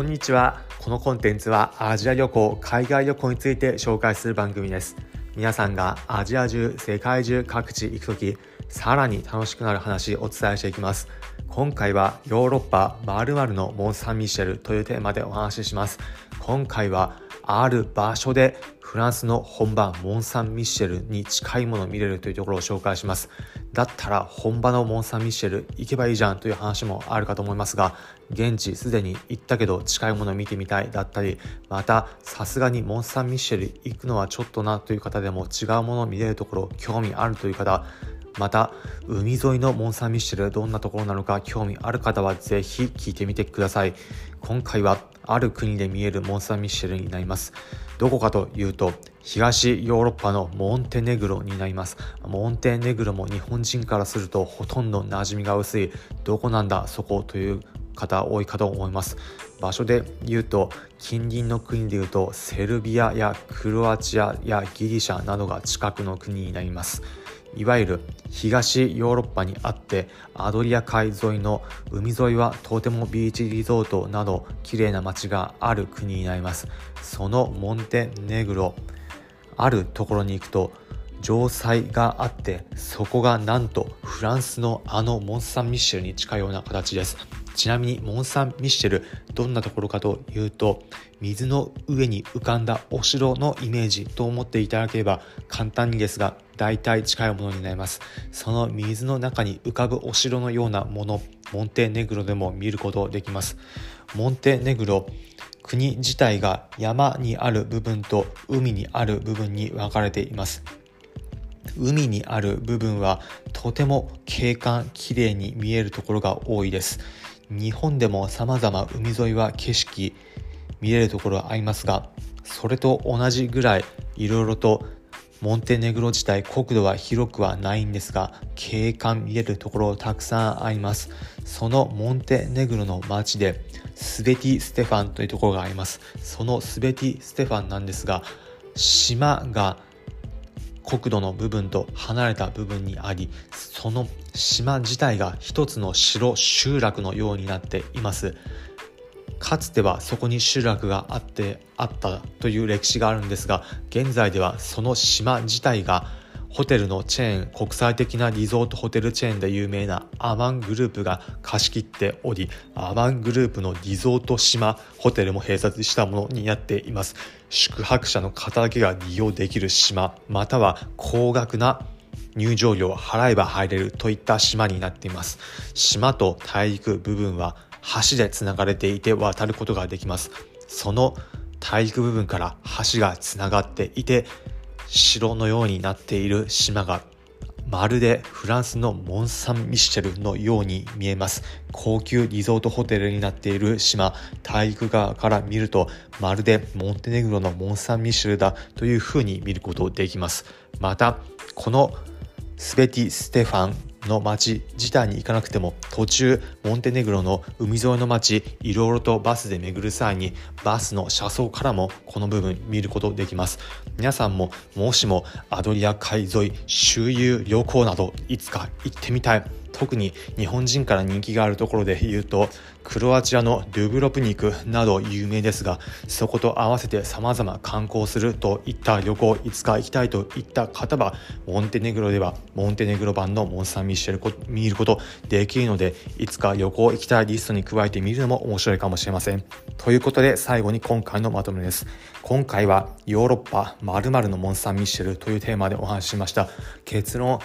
こんにちは。このコンテンツはアジア旅行海外旅行について紹介する番組です。皆さんがアジア中世界中各地行く時さらに楽しくなる話をお伝えしていきます。今回はヨーロッパ〇〇のモン・サン・ミシェルというテーマでお話しします。今回はある場所でフランスの本場モン・サン・ミッシェルに近いものを見れるというところを紹介します。だったら本場のモン・サン・ミッシェル行けばいいじゃんという話もあるかと思いますが現地すでに行ったけど近いものを見てみたいだったりまたさすがにモン・サン・ミッシェル行くのはちょっとなという方でも違うものを見れるところ興味あるという方また海沿いのモン・サン・ミッシェルどんなところなのか興味ある方はぜひ聞いてみてください。今回はある国で見えるモン・サン・ミシェルになります。どこかというと東ヨーロッパのモンテネグロになります。モンテネグロも日本人からするとほとんど馴染みが薄い。どこなんだそこという方多いかと思います。場所で言うと近隣の国で言うとセルビアやクロアチアやギリシャなどが近くの国になります。いわゆる東ヨーロッパにあってアドリア海沿いの海沿いはとてもビーチリゾートなど綺麗な街がある国になります。そのモンテネグロあるところに行くと城塞があってそこがなんとフランスのあのモン・サン・ミッシェルに近いような形です。ちなみにモン・サン・ミッシェルどんなところかというと水の上に浮かんだお城のイメージと思っていただければ簡単にですが大体近いものになります。その水の中に浮かぶお城のようなものモンテネグロでも見ることできます。モンテネグロ国自体が山にある部分と海にある部分に分かれています。海にある部分はとても景観きれいに見えるところが多いです。日本でも様々海沿いは景色見れるところはありますがそれと同じぐらいいろいろとモンテネグロ自体国土は広くはないんですが景観見えるところたくさんあります。そのモンテネグロの町でスベティ・ステファンというところがあります。そのスベティ・ステファンなんですが島が国土の部分と離れた部分にありその島自体が一つの城集落のようになっています。かつてはそこに集落があってあったという歴史があるんですが現在ではその島自体がホテルのチェーン国際的なリゾートホテルチェーンで有名なアマングループが貸し切っておりアマングループのリゾート島ホテルも併設したものになっています。宿泊者の方だけが利用できる島または高額な入場料を払えば入れるといった島になっています。島と大陸部分は橋で繋がれていて渡ることができます。その大陸部分から橋が繋がっていて城のようになっている島がまるでフランスのモン・サン・ミシェルのように見えます。高級リゾートホテルになっている島。大陸側から見るとまるでモンテネグロのモン・サン・ミシェルだというふうに見ることできます。またこのスベティ・ステファンの町自体に行かなくても途中モンテネグロの海沿いの町いろいろとバスで巡る際にバスの車窓からもこの部分見ることできます。皆さんももしもアドリア海沿い周遊旅行などいつか行ってみたい。特に日本人から人気があるところで言うとクロアチアのドゥブロプニクなど有名ですがそこと合わせて様々観光するといった旅行いつか行きたいといった方はモンテネグロではモンテネグロ版のモン・サン・ミッシェル見ることできるのでいつか旅行行きたいリストに加えてみるのも面白いかもしれません。ということで最後に今回のまとめです。今回はヨーロッパ〇〇のモン・サン・ミッシェルというテーマでお話ししました。結論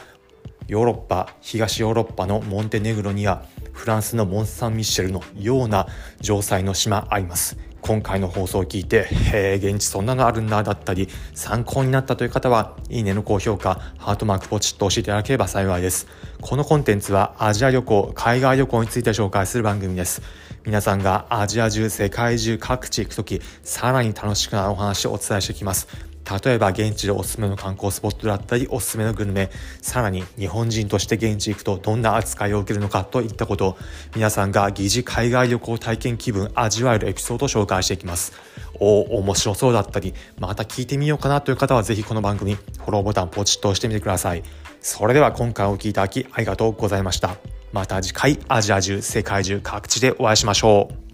ヨーロッパ東ヨーロッパのモンテネグロにはフランスのモン・サン・ミッシェルのような城塞の島あります。今回の放送を聞いて、えー、現地そんなのあるんだだったり参考になったという方はいいねの高評価ハートマークポチッと押していただければ幸いです。このコンテンツはアジア旅行海外旅行について紹介する番組です。皆さんがアジア中世界中各地行くときさらに楽しくなるお話をお伝えしていきます。例えば現地でおすすめの観光スポットだったりおすすめのグルメさらに日本人として現地行くとどんな扱いを受けるのかといったこと皆さんが疑似海外旅行体験気分味わえるエピソードを紹介していきます。お面白そうだったりまた聞いてみようかなという方はぜひこの番組フォローボタンポチッと押してみてください。それでは今回お聴きいただきありがとうございました。また次回アジア中世界中各地でお会いしましょう。